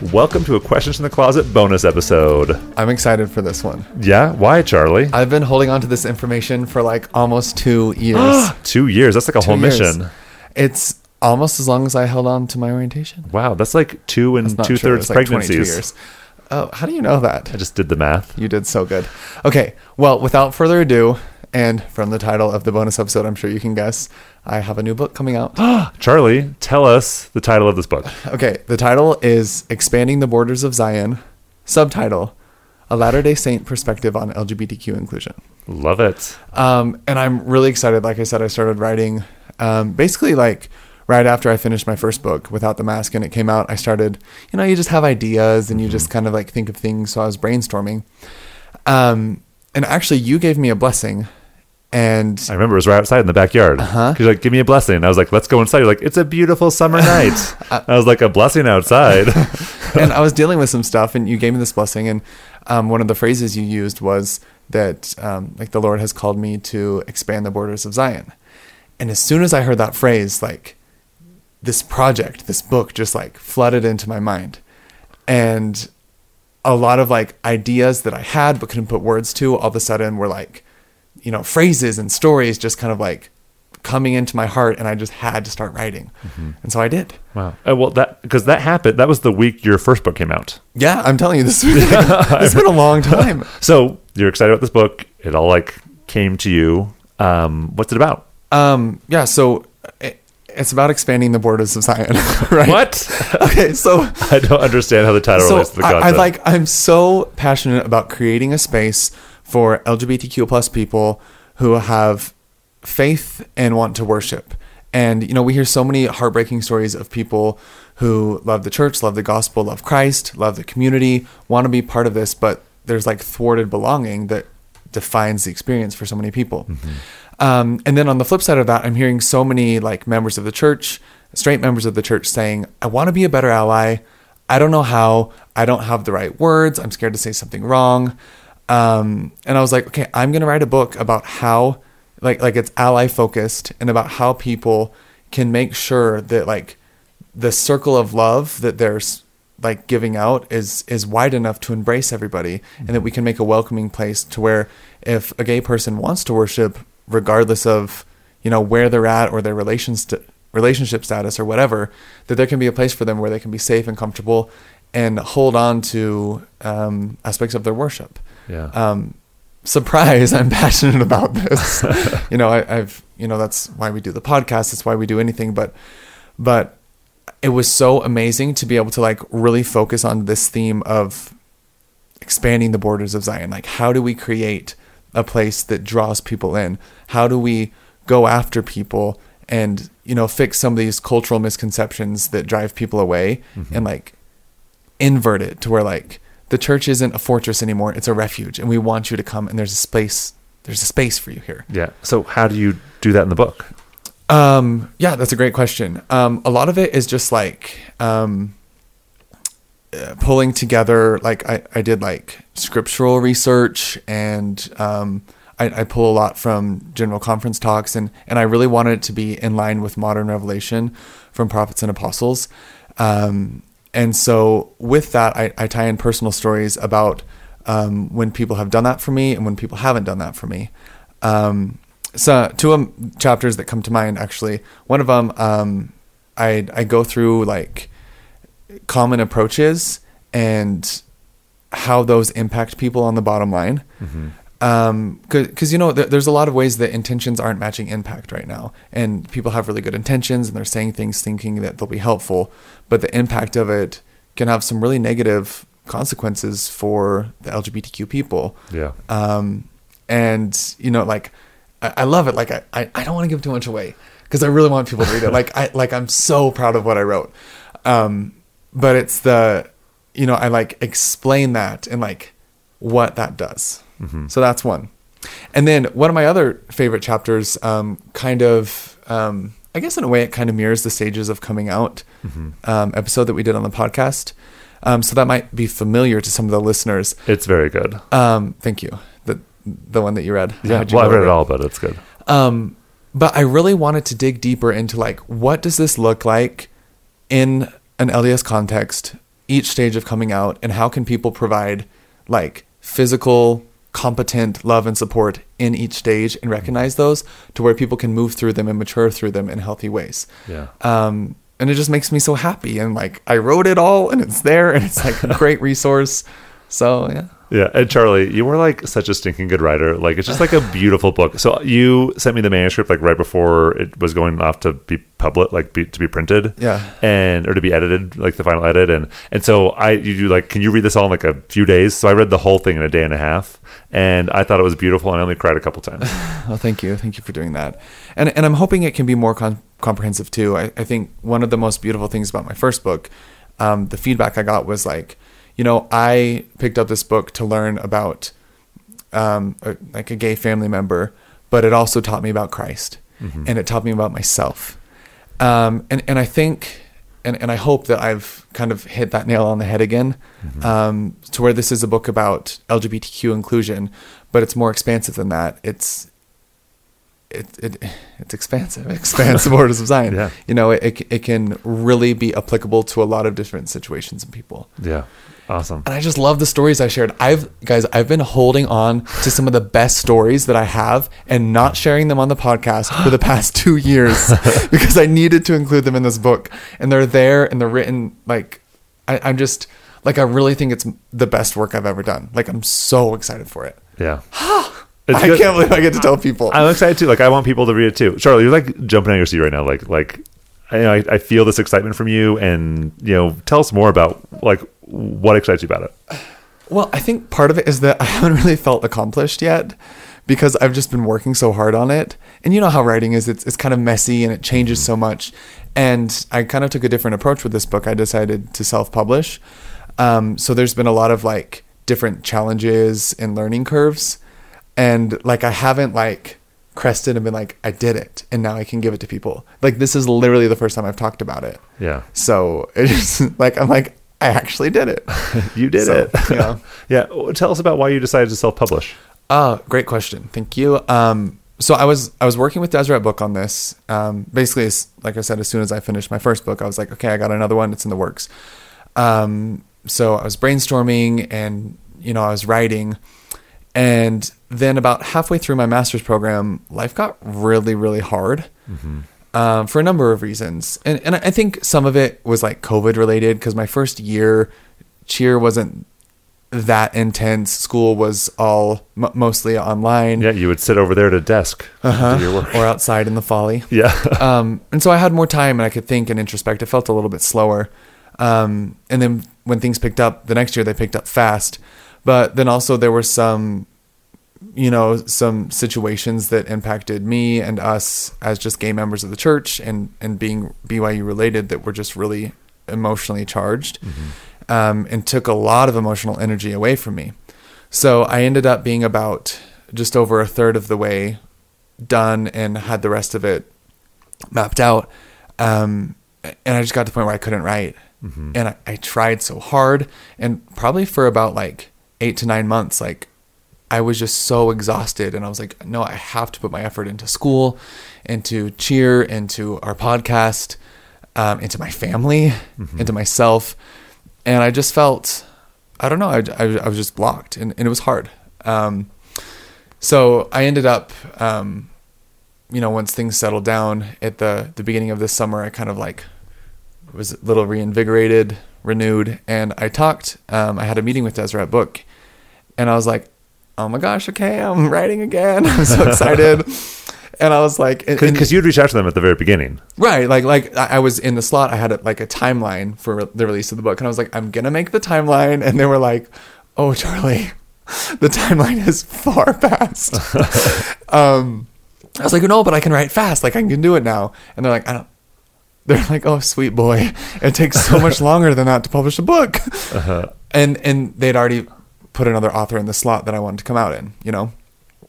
Welcome to a Questions from the Closet bonus episode. I'm excited for this one. Yeah, why, Charlie? I've been holding on to this information for like almost two years. Two years. That's like a whole years. mission. it's almost as long as I held on to my orientation. Wow, that's like two and two true. thirds It's like pregnancies. years. Oh, how do you know that? I just did the math. You did so good. Okay, well, without further ado, and from the title of the bonus episode, I'm sure you can guess, I have a new book coming out. Charlie, tell us the title of this book. Okay, the title is Expanding the Borders of Zion. Subtitle A Latter day Saint Perspective on LGBTQ Inclusion. Love it. Um, and I'm really excited. Like I said, I started writing um, basically like right after I finished my first book, Without the Mask, and it came out. I started, you know, you just have ideas and you just kind of like think of things. So I was brainstorming. Um, and actually, you gave me a blessing. And I remember it was right outside in the backyard. Uh-huh. You're like, give me a blessing. And I was like, let's go inside. You're like, it's a beautiful summer night. I was like, a blessing outside. and I was dealing with some stuff, and you gave me this blessing. And um, one of the phrases you used was that, um, like, the Lord has called me to expand the borders of Zion. And as soon as I heard that phrase, like, this project, this book, just like flooded into my mind, and a lot of like ideas that I had but couldn't put words to, all of a sudden were like, you know, phrases and stories just kind of like coming into my heart, and I just had to start writing, and so I did. wow. Uh, well, that because that happened. That was the week your first book came out. Yeah, I'm telling you, this it's been a long time. So you're excited about this book. It all like came to you. Um, what's it about? Um, yeah, so it, it's about expanding the borders of Zion, right? What? Okay, so I don't understand how the title so relates to the I, content. I like I'm so passionate about creating a space for LGBTQ plus people who have faith and want to worship. And you know, we hear so many heartbreaking stories of people who love the church, love the gospel, love Christ, love the community, want to be part of this, but there's like thwarted belonging that defines the experience for so many people. Um, and then on the flip side of that, I'm hearing so many like members of the church, straight members of the church saying, I want to be a better ally. I don't know how. I don't have the right words. I'm scared to say something wrong. Um, and I was like, okay, I'm to write a book about how, like, like it's ally focused and about how people can make sure that like the circle of love that there's like giving out is is wide enough to embrace everybody and that we can make a welcoming place to where if a gay person wants to worship regardless of you know where they're at or their relations to, relationship status or whatever that there can be a place for them where they can be safe and comfortable and hold on to um, aspects of their worship yeah. um, surprise i'm passionate about this. You know I, i've you know that's why we do the podcast. That's why we do anything. But but it was so amazing to be able to like really focus on this theme of expanding the borders of zion. Like how do we create a place that draws people in? How do we go after people and you know fix some of these cultural misconceptions that drive people away and like invert it to where like the church isn't a fortress anymore it's a refuge and we want you to come and there's a space there's a space for you here yeah. So how do you do that in the book? um yeah that's a great question um a lot of it is just like um uh, pulling together like I, I did like scriptural research and um I, I pull a lot from general conference talks and and I really wanted it to be in line with modern revelation from prophets and apostles um and so with that I, I tie in personal stories about um, when people have done that for me and when people haven't done that for me. Um, so two 'em chapters that come to mind actually. One of them um, I, I go through like common approaches and how those impact people on the bottom line um because you know there, there's a lot of ways that intentions aren't matching impact right now. And people have really good intentions and they're saying things thinking that they'll be helpful but the impact of it can have some really negative consequences for the lgbtq people. Yeah. um and you know like i, I love it. Like i i, I don't want to give too much away because i really want people to read it. Like i like i'm so proud of what i wrote. Um but it's the you know i like explain that and like what that does so that's one and then one of my other favorite chapters um kind of um i guess in a way it kind of mirrors the stages of coming out um episode that we did on the podcast um so that might be familiar to some of the listeners It's very good. um, thank you. The the one that you read. Yeah. You Well, I read it all, but it's good. Um, but I really wanted to dig deeper into like what does this look like in an LDS context each stage of coming out and how can people provide like physical competent love and support in each stage and recognize those to where people can move through them and mature through them in healthy ways. Yeah. um, and it just makes me so happy and like i wrote it all and it's there and it's like a great resource. So yeah Yeah, and Charlie, you were like such a stinking good writer. Like it's just like a beautiful book. So you sent me the manuscript like right before it was going off to be public, like be, to be printed. Yeah. and or to be edited, like the final edit, and and so I you do like, can you read this all in like a few days? So I read the whole thing in a day and a half, and I thought it was beautiful, and I only cried a couple times. Oh, thank you. Thank you for doing that. And and I'm hoping it can be more com- comprehensive too. I, I think one of the most beautiful things about my first book, um, the feedback I got was like, you know, I picked up this book to learn about um, a, like a gay family member, but it also taught me about Christ, and it taught me about myself. Um, and and I think. And, and I hope that I've kind of hit that nail on the head again, um, to where this is a book about LGBTQ inclusion, but it's more expansive than that. It's it, it it's expansive, expansive borders of Zion. Yeah. You know, it, it it can really be applicable to a lot of different situations and people. yeah, awesome. And I just love the stories I shared. I've guys, I've been holding on to some of the best stories that I have and not sharing them on the podcast for the past two years because I needed to include them in this book. And they're there and they're written like I, I'm just like I really think it's the best work I've ever done. Like I'm so excited for it. Yeah. I good. can't believe I get to tell people. I'm excited too. Like I want people to read it too. Charlie, you're like jumping on your seat right now. Like like I, I I feel this excitement from you, and you know, tell us more about like what excites you about it. Well, I think part of it is that I haven't really felt accomplished yet because I've just been working so hard on it. And you know how writing is, it's, it's kind of messy and it changes so much. And I kind of took a different approach with this book. I decided to self publish. Um, so there's been a lot of like different challenges and learning curves. And like I haven't like crested and been like, I did it. And now I can give it to people. Like this is literally the first time I've talked about it. Yeah, So it's like, I'm like, I actually did it. you did So, it. yeah. yeah. Tell us about why you decided to self-publish. Ah, great question. Thank you. Um, so I was I was working with Deseret Book on this. Um, basically, as, like I said, as soon as I finished my first book, I was like, okay, I got another one. It's in the works. Um, so I was brainstorming, and you know, I was writing, and then about halfway through my master's program, life got really, really hard. Um, for a number of reasons, and and I think some of it was like COVID related because my first year, cheer wasn't that intense. School was all m- mostly online Yeah, you would sit over there at a desk uh-huh, do your work. or outside in the folly. Yeah, Um, and so I had more time and I could think and introspect. It felt a little bit slower. Um, and then when things picked up the next year, they picked up fast. But then also there were some, you know, some situations that impacted me and us as just gay members of the church and, and being BYU related that were just really emotionally charged um, and took a lot of emotional energy away from me. So I ended up being about just over a third of the way done and had the rest of it mapped out. Um, and I just got to the point where I couldn't write. And I, I tried so hard. And probably for about like eight to nine months, like I was just so exhausted. And I was like, no, I have to put my effort into school, into cheer, into our podcast, um, into my family, into myself. And I just felt, I don't know, I, I, I was just blocked and, and it was hard. Um, so I ended up, um, you know, once things settled down at the the beginning of this summer, I kind of like was a little reinvigorated, renewed, and I talked. Um, I had a meeting with Deseret Book, and I was like, "Oh my gosh, okay, I'm writing again. I'm so excited." and I was like, because you'd reach out to them at the very beginning. Right, like like I I was in the slot. I had a, like a timeline for the release of the book, and I was like, I'm gonna make the timeline, and they were like, Oh, Charlie, the timeline is far past. um, I was like, No, but I can write fast. Like I can do it now. And they're like, I don't. They're like, Oh, sweet boy, it takes so much longer than that to publish a book. And and they'd already put another author in the slot that I wanted to come out in. You know.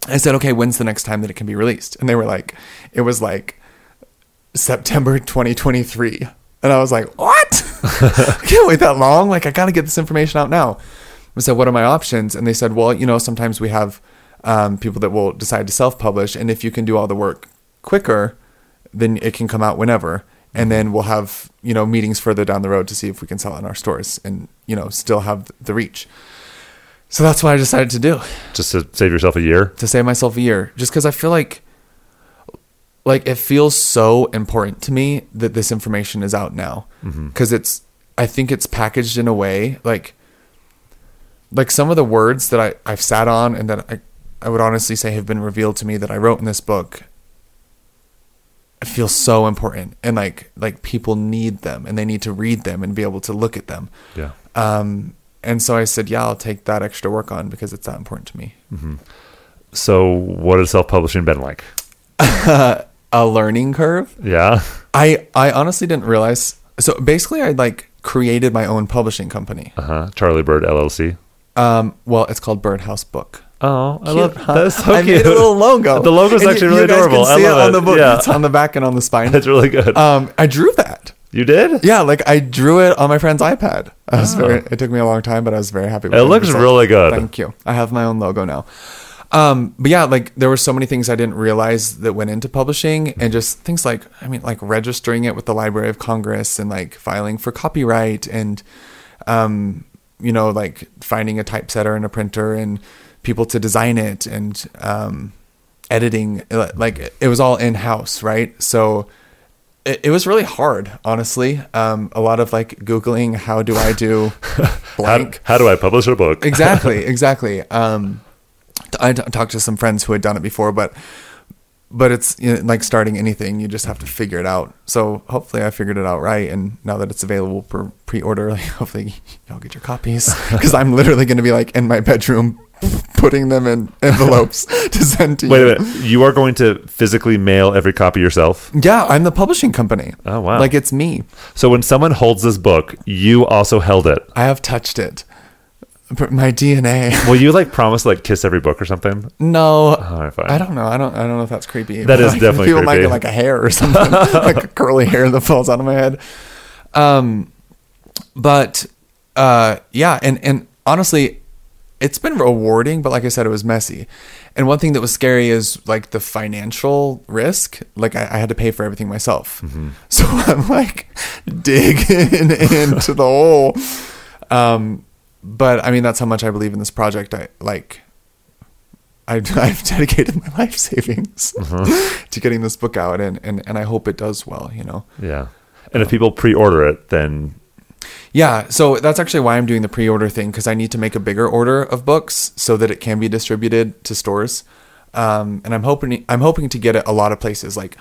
I said, okay, when's the next time that it can be released? And they were like, it was like September 2023. And I was like, what? I can't wait that long. Like, I got to get this information out now. I said, what are my options? And they said, well, you know, sometimes we have um, people that will decide to self publish. And if you can do all the work quicker, then it can come out whenever. And then we'll have you know meetings further down the road to see if we can sell it in our stores and you know still have the reach. So that's what I decided to do Just to save yourself a year. to save myself a year, just because I feel like like it feels so important to me that this information is out now mm-hmm. because it's I think it's packaged in a way like like some of the words that I, I've sat on and that I, I would honestly say have been revealed to me that I wrote in this book feel so important and like like people need them and they need to read them and be able to look at them. Yeah. Um and so I said, yeah, I'll take that extra work on because it's that important to me. mm-hmm. So, what has self publishing been like? A learning curve. Yeah. I I honestly didn't realize. So basically, I like created my own publishing company. Uh huh. Charlie Bird LLC. Um, well, it's called Birdhouse Book. Oh, I Cute, love huh? that's so I cute. made a little logo. The logo's And actually you, really you guys adorable. Can I love it on it. the book. Yeah. It's on the back and on the spine. That's really good. Um, I drew that. you did? Yeah, like I drew it on my friend's iPad. I was very. It took me a long time, but I was very happy. with It the looks really good. Thank you. I have my own logo now. Um, but yeah, like there were so many things I didn't realize that went into publishing, and just things like I mean, like registering it with the Library of Congress and like filing for copyright and, um, you know, like finding a typesetter and a printer and people to design it and um, editing. Like it was all in house, right? So it, it was really hard, honestly. Um, a lot of like Googling, how do I do How, blank? how do I publish a book? exactly, exactly. Um, I t- talked to some friends who had done it before, but but it's you know, like starting anything, you just have to figure it out. So hopefully, I figured it out right, and now that it's available for pre-order, like hopefully y'all get your copies because I'm literally going to be like in my bedroom putting them in envelopes to send to you. Wait you. a minute. You are going to physically mail every copy yourself? Yeah, I'm the publishing company. Oh, wow. Like it's me. So when someone holds this book, you also held it. I have touched it. But My DNA. Will you like promise to like kiss every book or something? No, All right, fine. I don't know. I don't. I don't know if that's creepy. That is Like, definitely people might creepy. get like a hair or something, like a curly hair that falls out of my head. Um, but uh, yeah, and and honestly, it's been rewarding. But like I said, it was messy. And one thing that was scary is like the financial risk. Like I, I had to pay for everything myself, Mm-hmm. so I'm like digging into the hole. Um, but I mean, that's how much I believe in this project. I like. I, I've dedicated my life savings Mm-hmm. to getting this book out, and, and, and I hope it does well. You know, Yeah. And if people pre-order it, then yeah. So that's actually why I'm doing the pre-order thing because I need to make a bigger order of books so that it can be distributed to stores. Um, and I'm hoping I'm hoping to get it a lot of places. Like,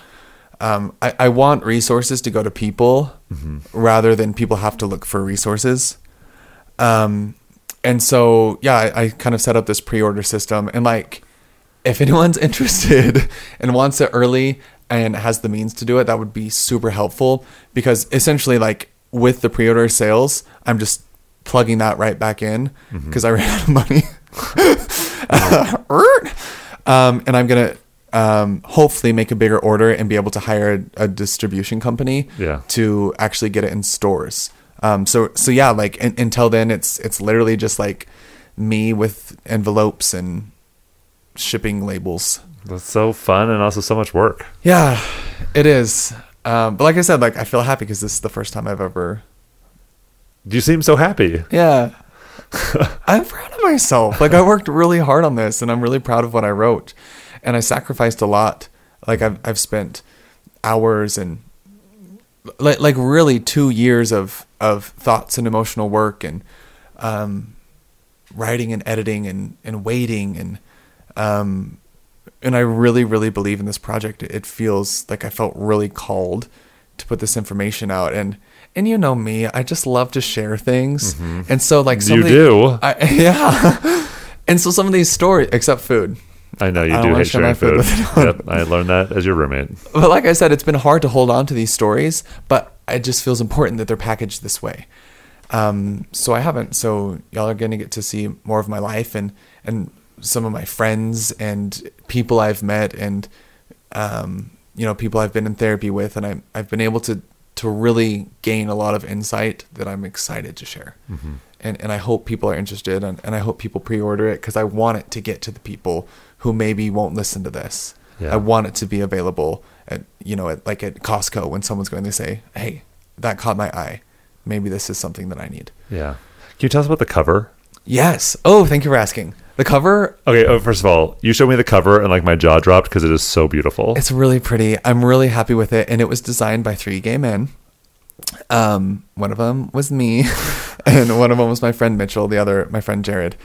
um, I, I want resources to go to people rather than people have to look for resources. Um, and so yeah, I, I kind of set up this pre-order system, and like, if anyone's interested and wants it early and has the means to do it, that would be super helpful because essentially, like with the pre-order sales, I'm just plugging that right back in because I ran out of money. um, and I'm gonna um, hopefully make a bigger order and be able to hire a, a distribution company Yeah. to actually get it in stores. Um, so so yeah, like un until then, it's it's literally just like me with envelopes and shipping labels. that's so fun and also so much work. Yeah, it is. Um, but like I said, like I feel happy because this is the first time I've ever. You seem so happy. Yeah, I'm proud of myself. Like I worked really hard on this, and I'm really proud of what I wrote, and I sacrificed a lot. Like I've I've spent hours and like like really two years of of thoughts and emotional work and um, writing and editing and and waiting and um, and I really really believe in this project. It feels like I felt really called to put this information out and and you know me, I just love to share things. And so like some You of the- do. I, yeah. and so some of these stories except food. I know you I do hate sharing food food. yep, I learned that as your roommate. But like I said, it's been hard to hold on to these stories, but it just feels important that they're packaged this way. Um, so I haven't. So y'all are gonna get to see more of my life and and some of my friends and people I've met and um, you know people I've been in therapy with, and I I've been able to to really gain a lot of insight that I'm excited to share. Mm-hmm. And and I hope people are interested, and, and I hope people pre-order it because I want it to get to the people who maybe won't listen to this. Yeah. I want it to be available at you know at like at Costco when someone's going to say, "Hey, that caught my eye. Maybe this is something that I need." Yeah. Can you tell us about the cover? Yes. Oh, thank you for asking. The cover Okay, oh, first of all, you showed me the cover and like my jaw dropped because it is so beautiful. It's really pretty. I'm really happy with it, and it was designed by three gay men. Um, one of them was me, and one of them was my friend Mitchell. The other, my friend Jared.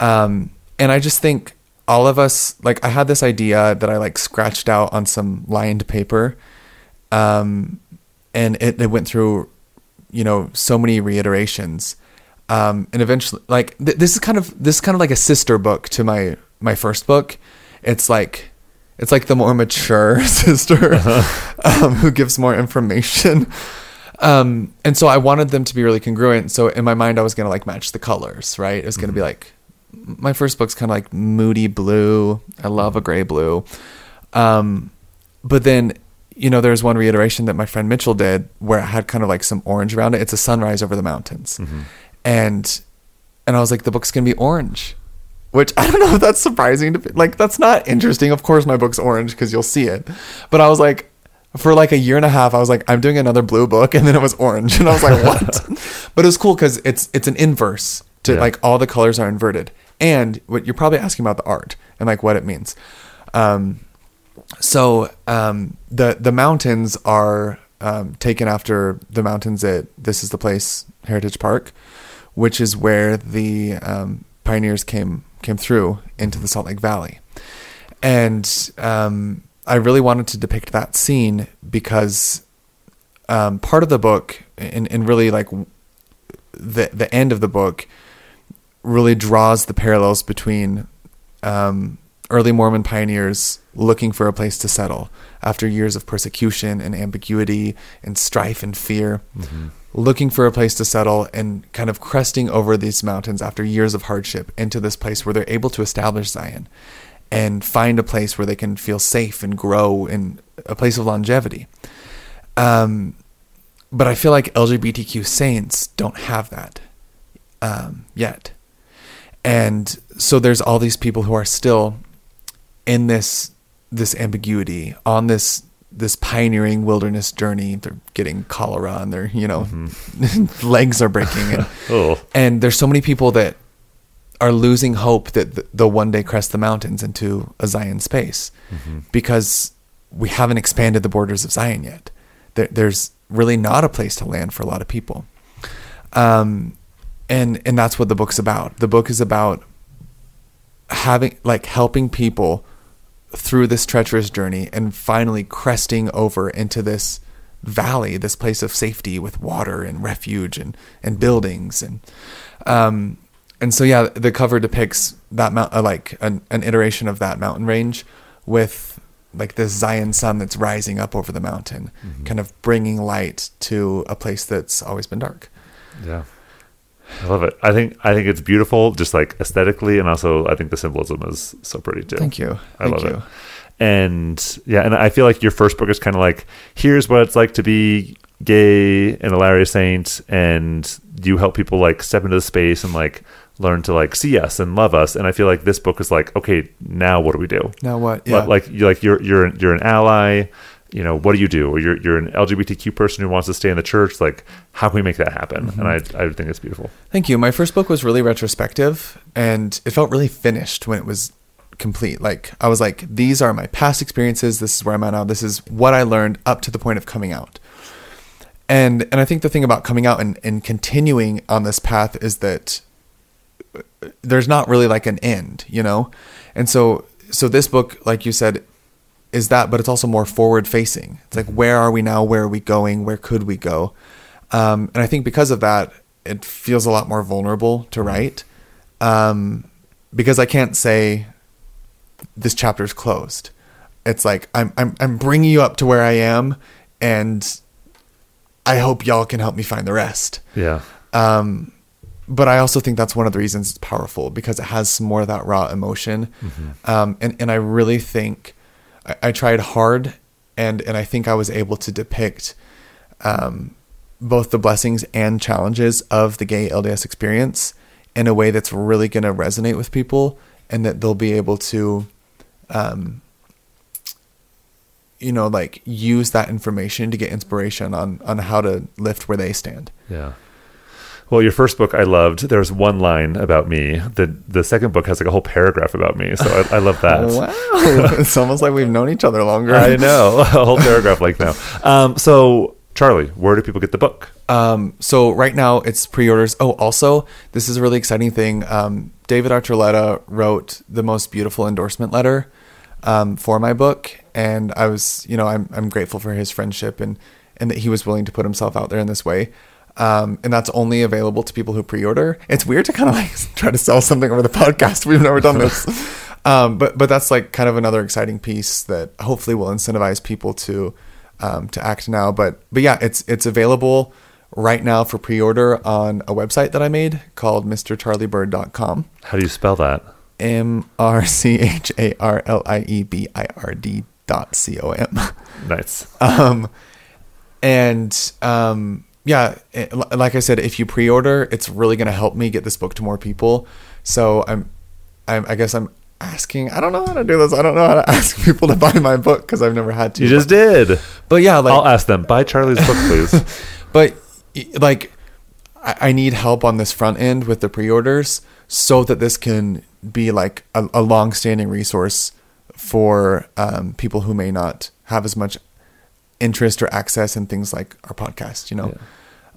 Um, and I just think all of us, like, I had this idea that I like scratched out on some lined paper, um, and it, it went through, you know, so many reiterations. Um, and eventually, like, th- this is kind of this is kind of like a sister book to my my first book. It's like it's like the more mature sister um, who gives more information. Um, and so I wanted them to be really congruent. So in my mind, I was gonna like match the colors, right? It was gonna be like my first book's kind of like moody blue. I love a gray blue. Um, but then you know, there's one reiteration that my friend Mitchell did where it had kind of like some orange around it. It's a sunrise over the mountains, and and I was like, the book's gonna be orange which I don't know if that's surprising to like that's not interesting. Of course my book's orange because you'll see it. But I was like for like a year and a half I was like I'm doing another blue book and then it was orange and I was like what? but it was cool cuz it's it's an inverse to Yeah. like all the colors are inverted. And what you're probably asking about the art and like what it means. Um so um the the mountains are um taken after the mountains at this is the place Heritage Park which is where the um, pioneers came came through into the Salt Lake Valley, and um, I really wanted to depict that scene because um, part of the book and, and really like the the end of the book really draws the parallels between um, early Mormon pioneers looking for a place to settle after years of persecution and ambiguity and strife and fear, looking for a place to settle and kind of cresting over these mountains after years of hardship into this place where they're able to establish Zion and find a place where they can feel safe and grow in a place of longevity. Um, but I feel like LGBTQ saints don't have that um, yet. And so there's all these people who are still in this this ambiguity on this this pioneering wilderness journey. They're getting cholera and their you know legs are breaking and Oh, and there's so many people that are losing hope that they'll one day crest the mountains into a Zion space because we haven't expanded the borders of Zion yet. There, there's really not a place to land for a lot of people. Um, and and that's what the book's about. The book is about having like helping people through this treacherous journey and finally cresting over into this valley, this place of safety with water and refuge and, and buildings and um and so yeah, the cover depicts that mount uh, like an, an iteration of that mountain range with like this Zion sun that's rising up over the mountain, kind of bringing light to a place that's always been dark. yeah. I love it. I think I think it's beautiful, just like aesthetically, and also I think the symbolism is so pretty too. Thank you. I Thank love you. it. And yeah, and I feel like your first book is kind of like here's what it's like to be gay and a Latter Saint, and you help people like step into the space and like learn to like see us and love us. And I feel like this book is like, okay, now what do we do? Now what? But, like you like you're you're you're an ally. You know what do you do? Or you're you're an LGBTQ person who wants to stay in the church. Like how can we make that happen? Mm-hmm. And I I think it's beautiful. Thank you. My first book was really retrospective and it felt really finished when it was complete. Like I was like, these are my past experiences. This is where I'm at now. This is what I learned up to the point of coming out. And and I think the thing about coming out and, and continuing on this path is that uh, there's not really like an end, you know? And so so this book, like you said, is that, but it's also more forward facing. It's like where are we now? Where are we going? Where could we go? Um, and I think because of that, it feels a lot more vulnerable to write. Um, because I can't say this chapter's closed. It's like I'm I'm I'm bringing you up to where I am, and I hope y'all can help me find the rest. Yeah. Um, but I also think that's one of the reasons it's powerful because it has some more of that raw emotion. Um, and, and I really think I, I tried hard and, and I think I was able to depict um, both the blessings and challenges of the gay LDS experience in a way that's really going to resonate with people and that they'll be able to um, you know, like use that information to get inspiration on on how to lift where they stand. Yeah. Well, your first book I loved. There's one line about me. The the second book has like a whole paragraph about me. So I, I love that. Wow, it's almost like we've known each other longer. I know a whole paragraph like now. Um, so Charlie, where do people get the book? Um, so right now it's pre-orders. Oh, also this is a really exciting thing. Um, David Archuleta wrote the most beautiful endorsement letter um, for my book, and I was, you know, I'm I'm grateful for his friendship and and that he was willing to put himself out there in this way. Um, and that's only available to people who pre-order. It's weird to kind of like try to sell something over the podcast. We've never done this, um, but but that's like kind of another exciting piece that hopefully will incentivize people to um, to act now. But but yeah, it's it's available right now for pre-order on a website that I made called MrCharlieBird.com. How do you spell that? M R C H A R L I E B I R D dot C O M. Nice. Um, and um, yeah, it, like I said, if you pre-order, it's really going to help me get this book to more people. So I'm, I'm, I guess I'm asking. I don't know how to do this. I don't know how to ask people to buy my book because I've never had to. You just did. but yeah, like I'll ask them. Buy Charlie's book, please. but like I, I need help on this front end with the pre-orders so that this can be like a, a long-standing resource for um, people who may not have as much interest or access in things like our podcast you know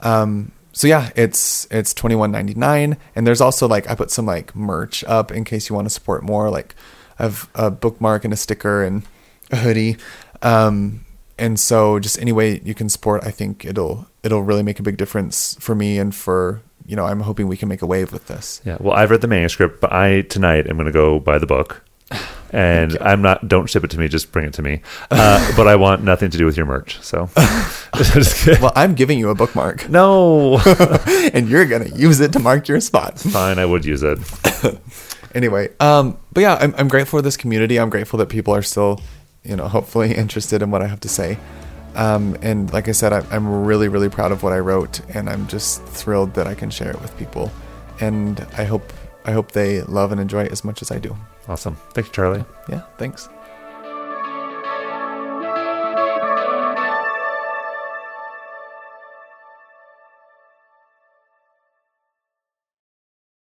um, so yeah it's it's 21.99 and there's also like i put some like merch up in case you want to support more. Like i have a bookmark and a sticker and a hoodie. Um, and so just any way you can support i think it'll it'll really make a big difference for me and for you know i'm hoping we can make a wave with this. Yeah. Well, I've read the manuscript, but I tonight I'm going to go buy the book, and I'm not. Don't ship it to me. Just bring it to me. Uh, but I want nothing to do with your merch. So, well i'm giving you a bookmark no. and you're gonna use it to mark your spot Fine, I would use it. anyway um but yeah I'm, I'm grateful for this community i'm grateful that people are still you know hopefully interested in what i have to say um and like i said I, i'm really really proud of what i wrote and i'm just thrilled that i can share it with people and i hope i hope they love and enjoy it as much as i do Awesome. Thanks, Charlie. yeah thanks